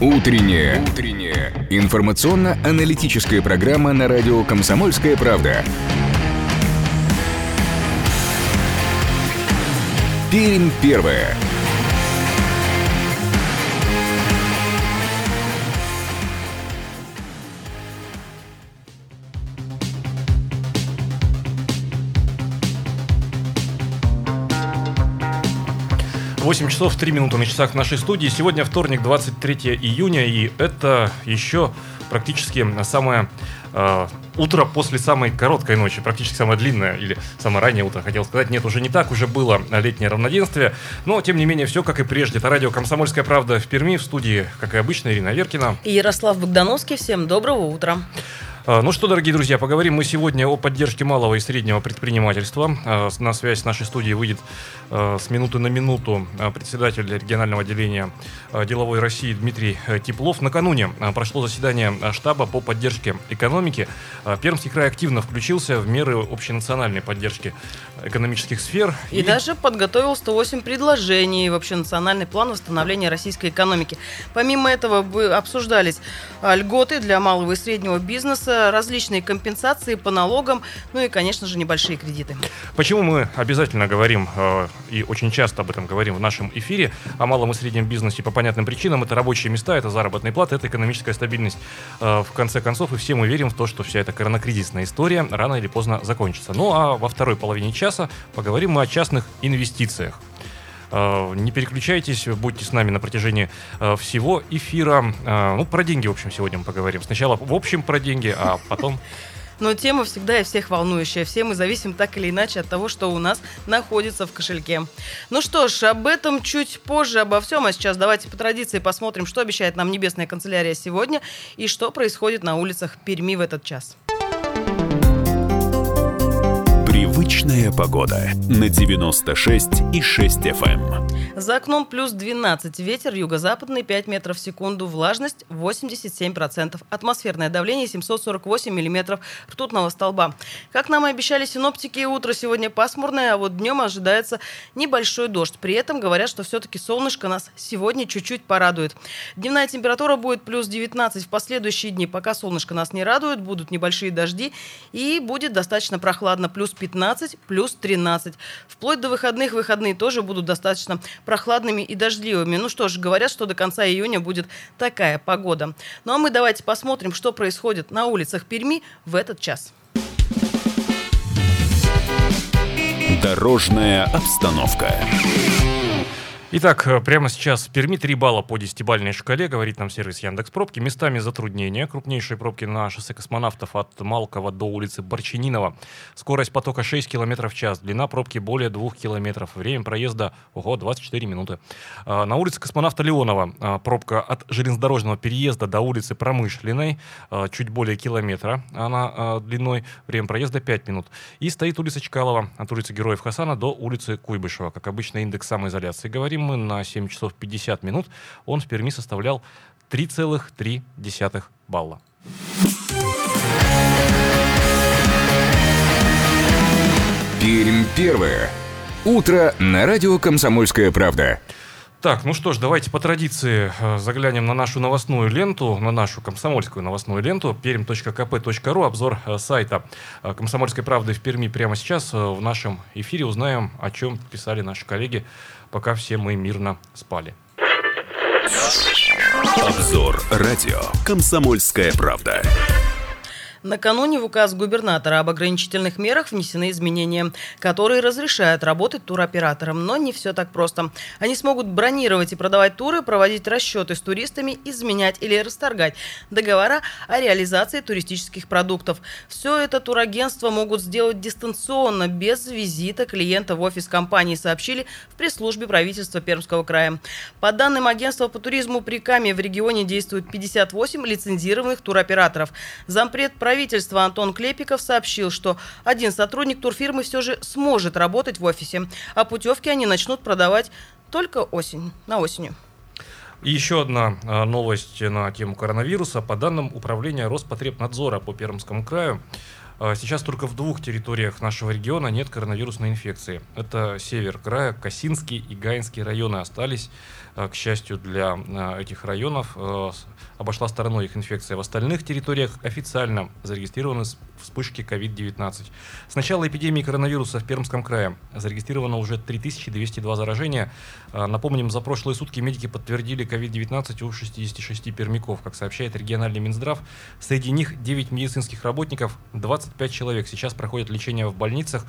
Утренняя. Утренняя. Информационно-аналитическая программа на радио «Комсомольская правда». Пермь первая. 8 часов 3 минуты на часах нашей студии. Сегодня вторник, 23 июня, и это еще практически самое э, утро после самой короткой ночи, практически самое длинное или самое раннее утро, хотел сказать. Нет, уже не так, уже было летнее равноденствие. Но, тем не менее, все как и прежде. Это радио «Комсомольская правда» в Перми, в студии, как и обычно, Ирина Веркина. И Ярослав Богдановский. Всем доброго утра. А, ну что, дорогие друзья, поговорим мы сегодня о поддержке малого и среднего предпринимательства. А, на связь с нашей студией выйдет а, с минуты на минуту председатель регионального отделения деловой России Дмитрий э, Теплов. Накануне прошло заседание штаба по поддержке экономики. Пермский край активно включился в меры общенациональной поддержки экономических сфер. И, и... даже подготовил 108 предложений в общенациональный план восстановления российской экономики. Помимо этого обсуждались льготы для малого и среднего бизнеса, различные компенсации по налогам, ну и, конечно же, небольшие кредиты. Почему мы обязательно говорим э, и очень часто об этом говорим в нашем эфире о малом и среднем бизнесе по понятным причинам? Это рабочие места, это заработные платы, это экономическая стабильность. Э, в конце концов, и все мы верим в то, что вся эта коронакризисная история рано или поздно закончится. Ну а во второй половине часа поговорим мы о частных инвестициях. Э, не переключайтесь, будьте с нами на протяжении э, всего эфира. Э, ну, про деньги, в общем, сегодня мы поговорим. Сначала в общем про деньги, а потом но тема всегда и всех волнующая. Все мы зависим так или иначе от того, что у нас находится в кошельке. Ну что ж, об этом чуть позже, обо всем. А сейчас давайте по традиции посмотрим, что обещает нам Небесная канцелярия сегодня и что происходит на улицах Перми в этот час. Привычная погода на 96 и 6 FM. За окном плюс 12, ветер юго-западный 5 метров в секунду, влажность 87%, атмосферное давление 748 миллиметров ртутного столба. Как нам и обещали синоптики, утро сегодня пасмурное, а вот днем ожидается небольшой дождь. При этом говорят, что все-таки солнышко нас сегодня чуть-чуть порадует. Дневная температура будет плюс 19 в последующие дни. Пока солнышко нас не радует, будут небольшие дожди и будет достаточно прохладно, плюс 15 15 плюс 13. Вплоть до выходных выходные тоже будут достаточно прохладными и дождливыми. Ну что ж, говорят, что до конца июня будет такая погода. Ну а мы давайте посмотрим, что происходит на улицах Перми в этот час. Дорожная обстановка. Итак, э, прямо сейчас в Перми 3 балла по 10-бальной шкале, говорит нам сервис Яндекс Пробки. Местами затруднения. Крупнейшие пробки на шоссе космонавтов от Малкова до улицы Борчининова. Скорость потока 6 км в час. Длина пробки более 2 км. Время проезда, ого, 24 минуты. А, на улице космонавта Леонова а, пробка от железнодорожного переезда до улицы Промышленной. Чуть более километра она длиной. Время проезда 5 минут. И стоит улица Чкалова от улицы Героев Хасана до улицы Куйбышева. Как обычно, индекс самоизоляции. Говорим мы на 7 часов 50 минут, он в Перми составлял 3,3 балла. Пермь первое. Утро на радио «Комсомольская правда». Так, ну что ж, давайте по традиции э, заглянем на нашу новостную ленту, на нашу комсомольскую новостную ленту, перм.кп.ру, обзор э, сайта э, «Комсомольской правды» в Перми прямо сейчас. В нашем эфире узнаем, о чем писали наши коллеги, пока все мы мирно спали. Обзор радио «Комсомольская правда». Накануне в указ губернатора об ограничительных мерах внесены изменения, которые разрешают работать туроператорам. Но не все так просто. Они смогут бронировать и продавать туры, проводить расчеты с туристами, изменять или расторгать договора о реализации туристических продуктов. Все это турагентства могут сделать дистанционно, без визита клиента в офис компании, сообщили в пресс-службе правительства Пермского края. По данным агентства по туризму при Каме в регионе действует 58 лицензированных туроператоров. Зампред правительства Антон Клепиков сообщил, что один сотрудник турфирмы все же сможет работать в офисе, а путевки они начнут продавать только осень, на осенью. Еще одна а, новость на тему коронавируса. По данным Управления Роспотребнадзора по Пермскому краю, А, сейчас только в двух территориях нашего региона нет коронавирусной инфекции. Это север края, Косинский и Гаинский районы остались. А, к счастью для а, этих районов, обошла стороной их инфекция. В остальных территориях официально зарегистрированы вспышки COVID-19. С начала эпидемии коронавируса в Пермском крае зарегистрировано уже 3202 заражения. Напомним, за прошлые сутки медики подтвердили COVID-19 у 66 пермяков. Как сообщает региональный Минздрав, среди них 9 медицинских работников, 25 человек сейчас проходят лечение в больницах.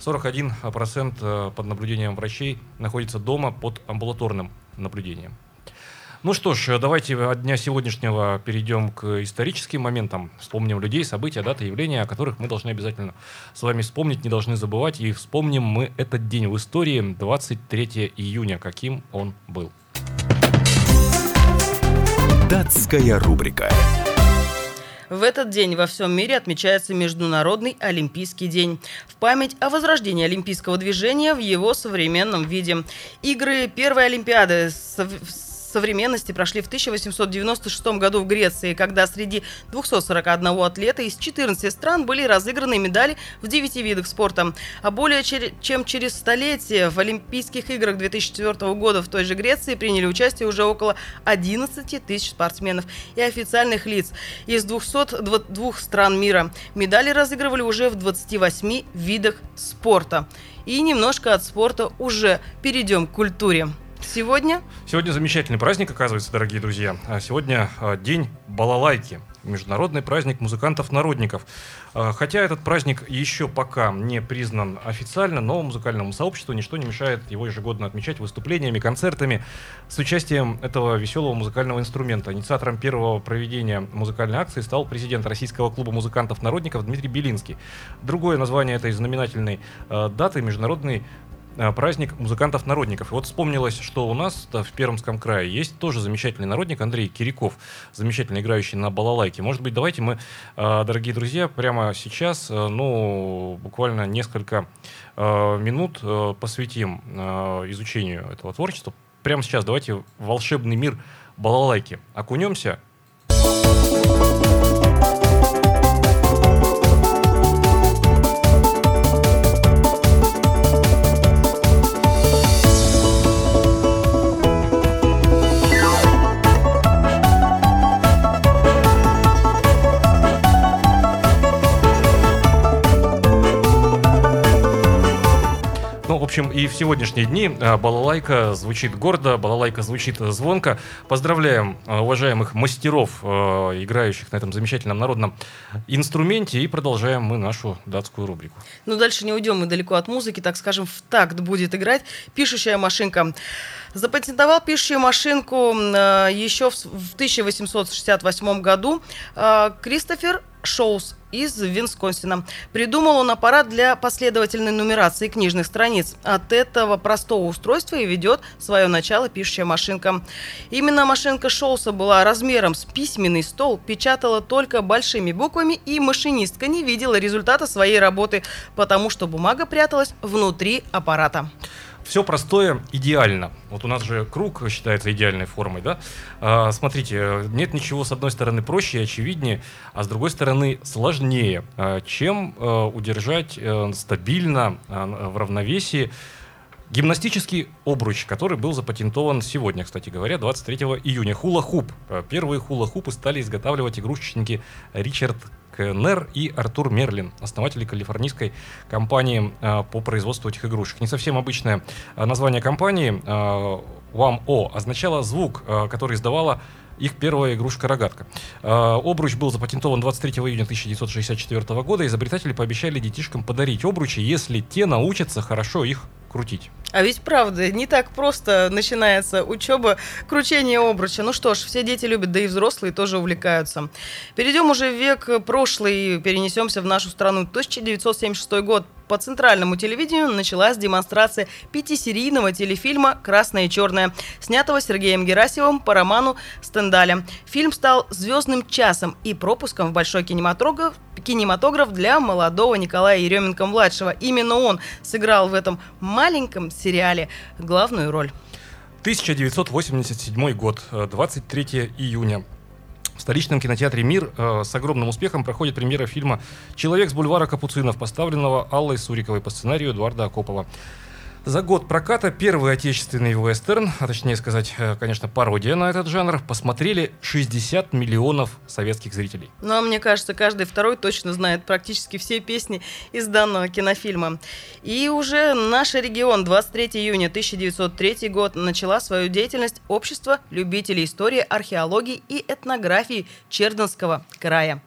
41% э, под наблюдением врачей находится дома под амбулаторным наблюдением. Ну что ж, давайте от дня сегодняшнего перейдем к историческим моментам. Вспомним людей, события, даты, явления, о которых мы должны обязательно с вами вспомнить, не должны забывать. И вспомним мы этот день в истории, 23 июня, каким он был. Датская рубрика. В этот день во всем мире отмечается Международный Олимпийский день в память о возрождении олимпийского движения в его современном виде. Игры первой Олимпиады современности прошли в 1896 году в Греции, когда среди 241 атлета из 14 стран были разыграны медали в 9 видах спорта. А более чем через столетие в Олимпийских играх 2004 года в той же Греции приняли участие уже около 11 тысяч спортсменов и официальных лиц из 202 стран мира. Медали разыгрывали уже в 28 видах спорта. И немножко от спорта уже перейдем к культуре. Сегодня? Сегодня замечательный праздник, оказывается, дорогие друзья. А сегодня а, день балалайки. Международный праздник музыкантов-народников. А, хотя этот праздник еще пока не признан официально, но музыкальному сообществу ничто не мешает его ежегодно отмечать выступлениями, концертами с участием этого веселого музыкального инструмента. Инициатором первого проведения музыкальной акции стал президент Российского клуба музыкантов-народников Дмитрий Белинский. Другое название этой знаменательной даты – Международный праздник музыкантов-народников. И вот вспомнилось, что у нас в Пермском крае есть тоже замечательный народник Андрей Кириков, замечательно играющий на балалайке. Может быть, давайте мы, э, дорогие друзья, прямо сейчас, э, ну, буквально несколько минут посвятим изучению этого творчества. Прямо сейчас давайте волшебный мир балалайки окунемся общем, и в сегодняшние дни а, балалайка звучит гордо, балалайка звучит звонко. Поздравляем а, уважаемых мастеров, а, играющих на этом замечательном народном инструменте, и продолжаем мы нашу датскую рубрику. Ну, дальше не уйдем мы далеко от музыки, так скажем, в такт будет играть пишущая машинка. Запатентовал пишущую машинку еще в 1868 году Кристофер Шоус из Винсконсина. Придумал он аппарат для последовательной нумерации книжных страниц. От этого простого устройства и ведет свое начало пишущая машинка. Именно машинка Шоуса была размером с письменный стол, печатала только большими буквами, и машинистка не видела результата своей работы, потому что бумага пряталась внутри аппарата все простое идеально. Вот у нас же круг считается идеальной формой, да? А, смотрите, нет ничего с одной стороны проще и очевиднее, а с другой стороны сложнее, а, чем а, удержать а, стабильно а, в равновесии Гимнастический обруч, который был запатентован сегодня, кстати говоря, 23 июня. Хула-хуп. Первые хула-хупы стали изготавливать игрушечники Ричард Нер и Артур Мерлин, основатели калифорнийской компании а, по производству этих игрушек. Не совсем обычное а, название компании WAM-O означало звук, который издавала их первая игрушка-рогатка. Обруч был запатентован 23 июня 1964 года. Изобретатели пообещали детишкам подарить обручи, если те научатся хорошо их крутить. А ведь правда, не так просто начинается учеба кручения обруча. Ну что ж, все дети любят, да и взрослые тоже увлекаются. Перейдем уже в век прошлый перенесемся в нашу страну. 1976 год по центральному телевидению началась демонстрация пятисерийного телефильма «Красное и черное», снятого Сергеем Герасимовым по роману Стендаля. Фильм стал звездным часом и пропуском в большой кинематограф, кинематограф для молодого Николая Еременко-младшего. Именно он сыграл в этом маленьком сериале главную роль. 1987 год, 23 июня. В столичном кинотеатре «Мир» э, с огромным успехом проходит премьера фильма «Человек с бульвара Капуцинов», поставленного Аллой Суриковой по сценарию Эдуарда Акопова. За год проката первый отечественный вестерн, а точнее сказать, э, конечно, пародия на этот жанр, посмотрели 60 миллионов советских зрителей. Ну, а мне кажется, каждый второй точно знает практически все песни из данного кинофильма. И уже наш регион, 23 июня 1903 год, начала свою деятельность Общество любителей истории, археологии и этнографии Черденского края.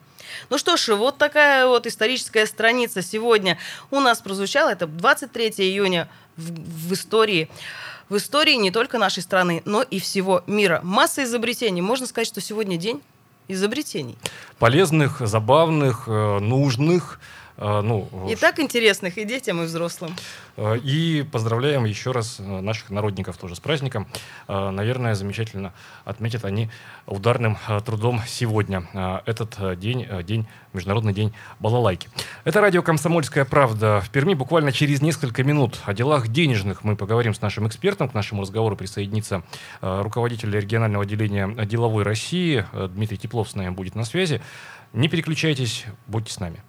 Ну что ж, вот такая вот историческая страница сегодня у нас прозвучала. Это 23 июня в, в истории в истории не только нашей страны, но и всего мира. Масса изобретений. Можно сказать, что сегодня день изобретений. Полезных, забавных, э, нужных. Э, ну, и так интересных и детям, и взрослым. Э, и поздравляем еще раз э, наших народников тоже с праздником. Наверное, замечательно отметят они ударным трудом сегодня. Этот день, день, Международный день балалайки. Это радио «Комсомольская правда» в Перми. Буквально через несколько минут о делах денежных мы поговорим с нашим экспертом. К нашему разговору присоединится руководитель регионального отделения «Деловой России» Дмитрий Теплов с нами будет на связи. Не переключайтесь, будьте с нами.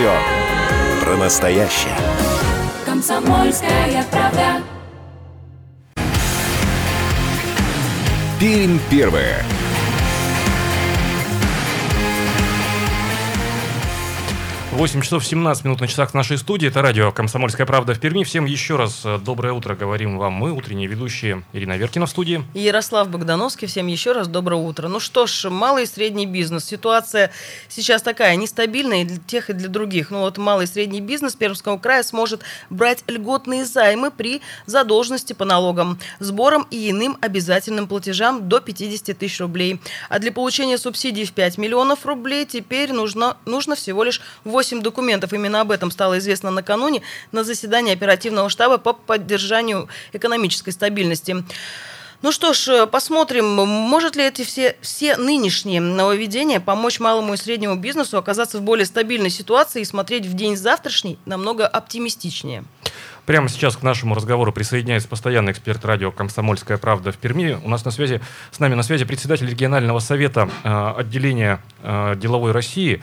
Радио про настоящее. Комсомольская правда. Пермь первое. 8 часов 17 минут на часах в нашей студии. Это радио «Комсомольская правда» в Перми. Всем еще раз э, доброе утро говорим вам мы, утренние ведущие Ирина Веркина в студии. И Ярослав Богдановский. Всем еще раз доброе утро. Ну что ж, малый и средний бизнес. Ситуация сейчас такая, нестабильная и для тех, и для других. Ну вот малый и средний бизнес Пермского края сможет брать льготные займы при задолженности по налогам, сборам и иным обязательным платежам до 50 тысяч рублей. А для получения субсидий в 5 миллионов рублей теперь нужно, нужно всего лишь 8 8 документов. Именно об этом стало известно накануне на заседании оперативного штаба по поддержанию экономической стабильности. Ну что ж, посмотрим, может ли эти все, все нынешние нововведения помочь малому и среднему бизнесу оказаться в более стабильной ситуации и смотреть в день завтрашний намного оптимистичнее. Прямо сейчас к нашему разговору присоединяется постоянный эксперт радио «Комсомольская правда» в Перми. У нас на связи, с нами на связи председатель регионального совета э, отделения э, деловой России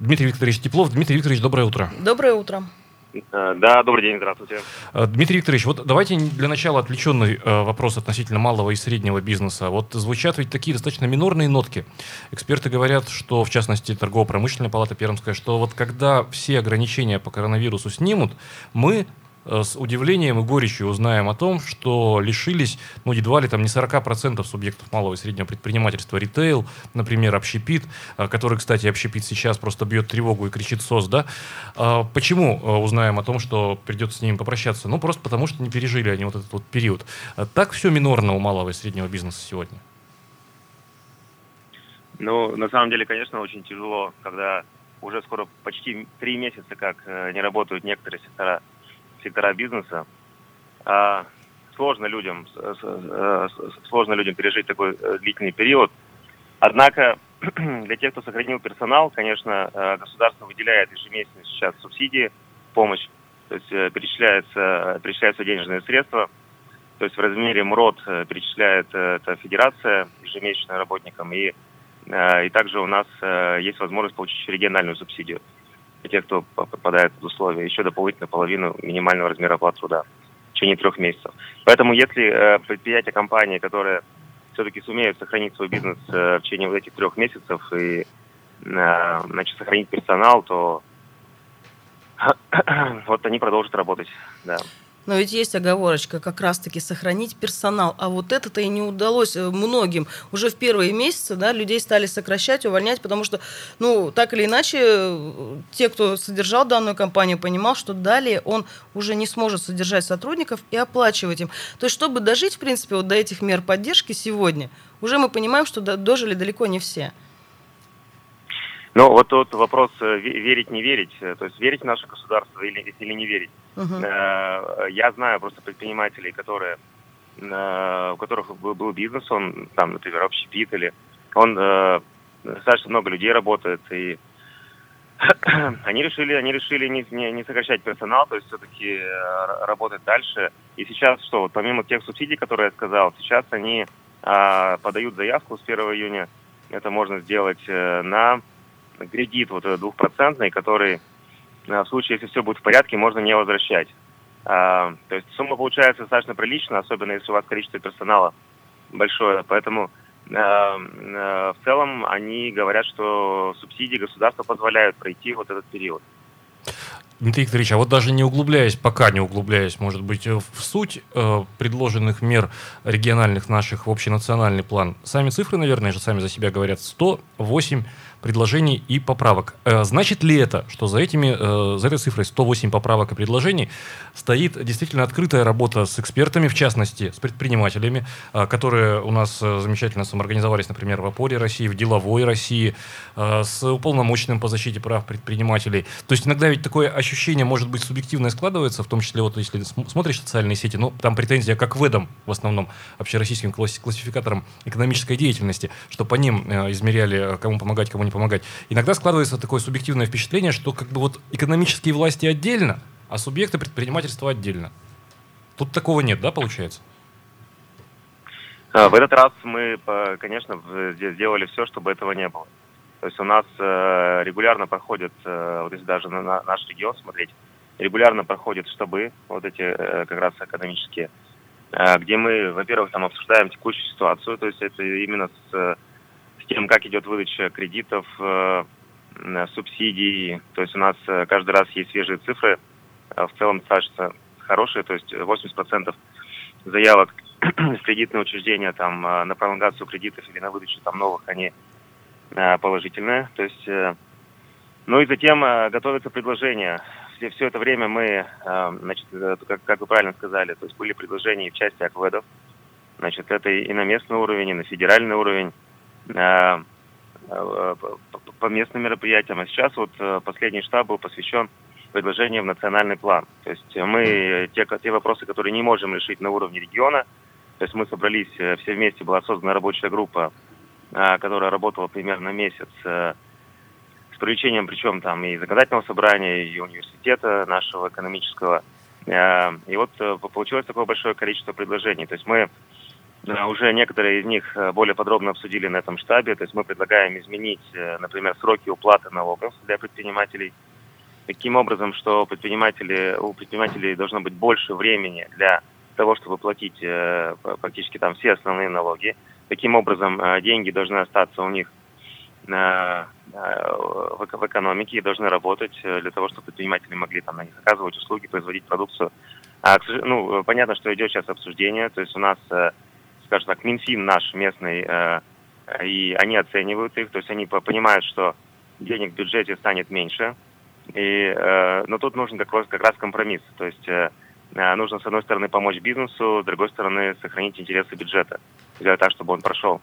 Дмитрий Викторович Теплов. Дмитрий Викторович, доброе утро. Доброе утро. Э, да, добрый день, здравствуйте. Э, Дмитрий Викторович, вот давайте для начала отвлеченный э, вопрос относительно малого и среднего бизнеса. Вот звучат ведь такие достаточно минорные нотки. Эксперты говорят, что, в частности, торгово-промышленная палата Пермская, что вот когда все ограничения по коронавирусу снимут, мы с удивлением и горечью узнаем о том, что лишились, ну, едва ли там не 40% субъектов малого и среднего предпринимательства. Ритейл, например, общепит, э, который, кстати, общепит сейчас просто бьет тревогу и кричит СОС, да. А почему э, узнаем о том, что придется с ними попрощаться? Ну, просто потому, что не пережили они вот этот вот период. Так все минорно у малого и среднего бизнеса сегодня. Ну, на самом деле, конечно, очень тяжело, когда уже скоро почти три месяца как не работают некоторые сектора сектора бизнеса. А сложно людям, сложно людям пережить такой э, длительный период. Однако для тех, кто сохранил персонал, конечно, э, государство выделяет ежемесячно сейчас субсидии, помощь, то есть э, перечисляются, денежные средства, то есть в размере МРОД перечисляет эта федерация ежемесячно работникам, и, и также у нас есть возможность получить региональную субсидию тех, кто попадает в условия, еще дополнительно половину минимального размера оплаты труда в течение трех месяцев. Поэтому если э, предприятия, компании, которые все-таки сумеют сохранить свой бизнес э, в течение вот этих трех месяцев и э, значит, сохранить персонал, то вот они продолжат работать, да. Но ведь есть оговорочка как раз-таки сохранить персонал. А вот это-то и не удалось э, многим. Уже в первые месяцы да, людей стали сокращать, увольнять, потому что, ну, так или иначе, э, те, кто содержал данную компанию, понимал, что далее он уже не сможет содержать сотрудников и оплачивать им. То есть, чтобы дожить, в принципе, вот до этих мер поддержки сегодня, уже мы понимаем, что дожили далеко не все. Ну, вот тот вопрос э, верить, не верить. То есть верить в наше государство или, или не верить. Uh-huh. Я знаю просто предпринимателей, которые у которых был, бизнес, он там, например, общепит или он достаточно много людей работает, и они решили, они решили не, не, не сокращать персонал, то есть все-таки э, работать дальше. И сейчас что, вот помимо тех субсидий, которые я сказал, сейчас они э, подают заявку с 1 июня. Это можно сделать э, на кредит вот двухпроцентный, который э, в случае, если все будет в порядке, можно не возвращать. Э, то есть сумма получается достаточно прилично, особенно если у вас количество персонала большое. Поэтому Э, э, в целом они говорят, что субсидии государства позволяют пройти вот этот период. Дмитрий Викторович, а вот даже не углубляясь, пока не углубляясь, может быть, в суть э, предложенных мер региональных наших в общенациональный план, сами цифры, наверное, же сами за себя говорят, 108 предложений и поправок. Э, значит ли это, что за, этими, э, за этой цифрой 108 поправок и предложений стоит действительно открытая работа с экспертами, в частности, с предпринимателями, э, которые у нас замечательно самоорганизовались, например, в опоре России, в деловой России, с уполномоченным по защите прав предпринимателей. То есть иногда ведь такое ощущение, может быть, субъективное складывается, в том числе вот если смотришь социальные сети, ну, там претензия как в этом, в основном, общероссийским классификатором экономической деятельности, что по ним измеряли, кому помогать, кому не не помогать. Иногда складывается такое субъективное впечатление, что как бы вот экономические власти отдельно, а субъекты предпринимательства отдельно. Тут такого нет, да, получается? А, в этот раз мы, конечно, сделали все, чтобы этого не было. То есть у нас э, регулярно проходят, э, вот если даже на наш регион смотреть, регулярно проходят штабы, вот эти э, как раз экономические, где мы, во-первых, там обсуждаем текущую ситуацию, то есть это именно с тем, как идет выдача кредитов, э, субсидий. То есть у нас э, каждый раз есть свежие цифры, э, в целом достаточно хорошие, то есть 80% заявок с кредитные учреждения там, на пролонгацию кредитов или на выдачу там, новых, они положительные. То есть, ну и затем готовится предложение. Все, все это время мы, значит, как, как вы правильно сказали, то есть были предложения в части акведов. Значит, это и на местный уровень, и на федеральный уровень. Э, э, по местным мероприятиям. А сейчас вот э, последний штаб был посвящен предложениям в национальный план. То есть мы те, те вопросы, которые не можем решить на уровне региона, то есть мы собрались все вместе, была создана рабочая группа, которая работала примерно месяц с привлечением, причем там и законодательного собрания, и университета нашего экономического. И вот получилось такое большое количество предложений. То есть мы уже некоторые из них э, более подробно обсудили на этом штабе. То есть мы предлагаем изменить, э, например, сроки уплаты налогов для предпринимателей. Таким образом, что предприниматели, у предпринимателей должно быть больше времени для того, чтобы платить э, практически там все основные налоги. Таким образом, деньги должны остаться у них в экономике и должны работать для того, чтобы предприниматели могли там на них оказывать услуги, производить продукцию. А, ну, понятно, что идет сейчас обсуждение, то есть у нас скажем так, Минфин наш местный, э, и они оценивают их, то есть они понимают, что денег в бюджете станет меньше, и, э, но тут нужен как раз, как раз компромисс, то есть э, нужно с одной стороны помочь бизнесу, с другой стороны сохранить интересы бюджета, сделать так, чтобы он прошел,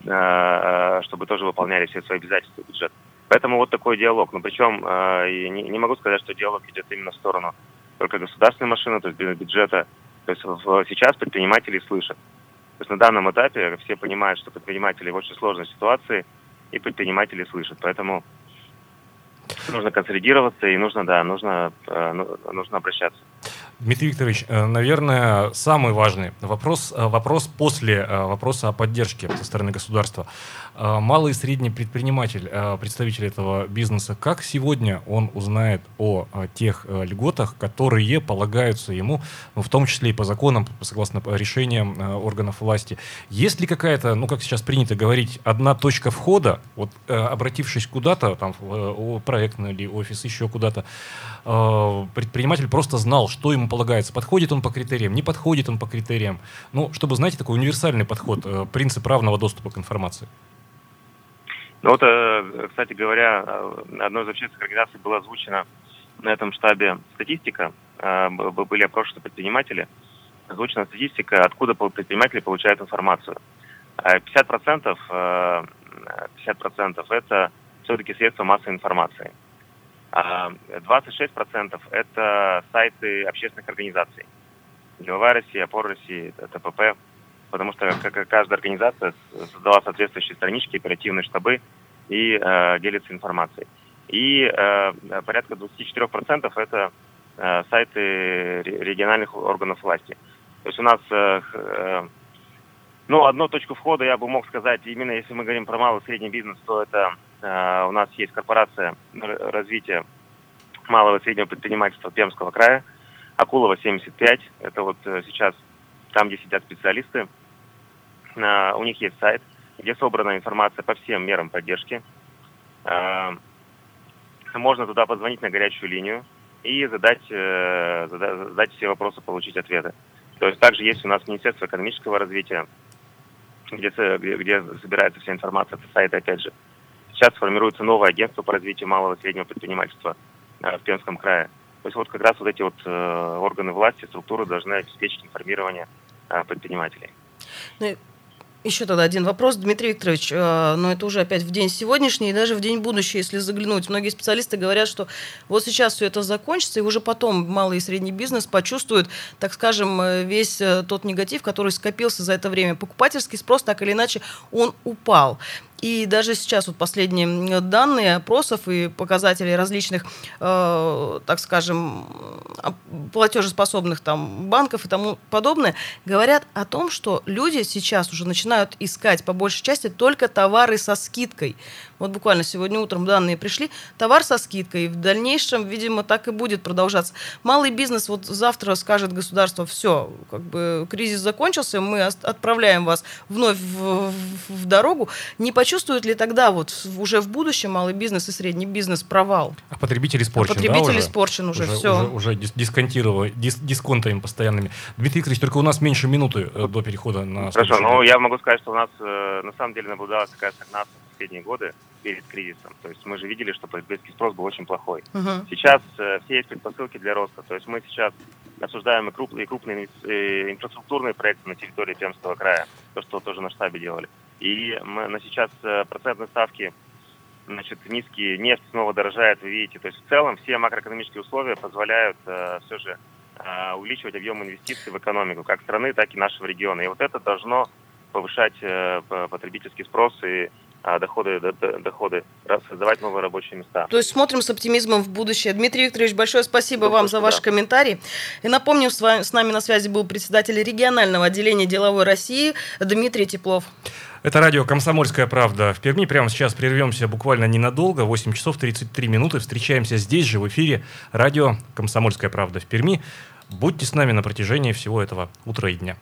чтобы тоже выполняли все свои обязательства бюджета. Поэтому вот такой диалог. Но причем не, не могу сказать, что диалог идет именно в сторону только государственной машины, то есть бюджета. То есть сейчас предприниматели слышат. То есть на данном этапе все понимают, что предприниматели в очень сложной ситуации, и предприниматели слышат. Поэтому нужно консолидироваться и нужно, да, нужно, э, ну, нужно обращаться. Дмитрий Викторович, э, наверное, самый важный вопрос, э, вопрос после вопроса о поддержке со стороны государства. Малый и средний предприниматель, представитель этого бизнеса, как сегодня он узнает о тех льготах, которые полагаются ему, в том числе и по законам, согласно решениям органов власти? Есть ли какая-то, ну, как сейчас принято говорить, одна точка входа, вот обратившись куда-то, там, в проектный или офис, еще куда-то, предприниматель просто знал, что ему полагается, подходит он по критериям, не подходит он по критериям. Ну, чтобы, знаете, такой универсальный подход, э, принцип равного доступа к информации. Ну вот, э, кстати говоря, э, одной из общественных организаций была озвучена на этом штабе статистика, были опрошены предприниматели, озвучена статистика, откуда предприниматели получают информацию. 50%, 50% это все-таки средства массовой информации. 26% это сайты общественных организаций. Деловая Россия, Опор России, ТПП. Потому что каждая организация создала соответствующие странички, оперативные штабы и э, делится информацией. И э, порядка 24% это э, сайты региональных органов власти. То есть у нас, э, э, ну, одну точку входа я бы мог сказать, именно если мы говорим про малый и средний бизнес, то это э, у нас есть корпорация развития малого и среднего предпринимательства Пермского края, Акулова 75, это вот э, сейчас там, где сидят специалисты, э, у них есть сайт, где собрана информация по всем мерам поддержки. Э, можно туда позвонить на горячую линию и задать, задать все вопросы, получить ответы. То есть также есть у нас Министерство экономического развития, где, где, где собирается вся информация, это сайт опять же. Сейчас формируется новое агентство по развитию малого и среднего предпринимательства в Пермском крае. То есть вот как раз вот эти вот э, органы власти, структуры должны обеспечить информирование э, предпринимателей. Ну, еще тогда один вопрос, Дмитрий Викторович, э, но это уже опять в день сегодняшний и даже в день будущий, если заглянуть. Многие специалисты говорят, что вот сейчас все это закончится, и уже потом малый и средний бизнес почувствует, так скажем, э, весь э, тот негатив, который скопился за это время. Покупательский спрос так или иначе он упал. И даже сейчас вот последние данные опросов и показателей различных, э, так скажем, платежеспособных там банков и тому подобное, говорят о том, что люди сейчас уже начинают искать по большей части только товары со скидкой. Вот буквально сегодня утром данные пришли. Товар со скидкой. И в дальнейшем, видимо, так и будет продолжаться. Малый бизнес вот завтра скажет государство, все, как бы кризис закончился, мы отправляем вас вновь в, в, в дорогу. Не почувствует ли тогда вот уже в будущем малый бизнес и средний бизнес провал? А потребитель испорчен, а потребитель да, уже? испорчен уже, уже все. Уже, уже дисконтировали, дис, дисконтами постоянными. Дмитрий Викторович, только у нас меньше минуты э, до перехода на... Хорошо, ну я могу сказать, что у нас э, на самом деле наблюдалась такая стагнация в последние годы перед кризисом. То есть мы же видели, что потребительский спрос был очень плохой. Uh-huh. Сейчас э, все есть предпосылки для роста. То есть мы сейчас обсуждаем и крупные, и крупные э, инфраструктурные проекты на территории Пермского края, то, что тоже на штабе делали. И мы, на сейчас э, процентные ставки значит, низкие, нефть снова дорожает, вы видите. То есть в целом все макроэкономические условия позволяют э, все же э, увеличивать объем инвестиций в экономику, как страны, так и нашего региона. И вот это должно повышать э, потребительский спрос и доходы, доходы, создавать новые рабочие места. То есть смотрим с оптимизмом в будущее. Дмитрий Викторович, большое спасибо Думаю, вам за ваш да. комментарий. И напомню, с, вами, с нами на связи был председатель регионального отделения деловой России Дмитрий Теплов. Это радио «Комсомольская правда» в Перми. Прямо сейчас прервемся буквально ненадолго. 8 часов 33 минуты. Встречаемся здесь же в эфире радио «Комсомольская правда» в Перми. Будьте с нами на протяжении всего этого утра и дня.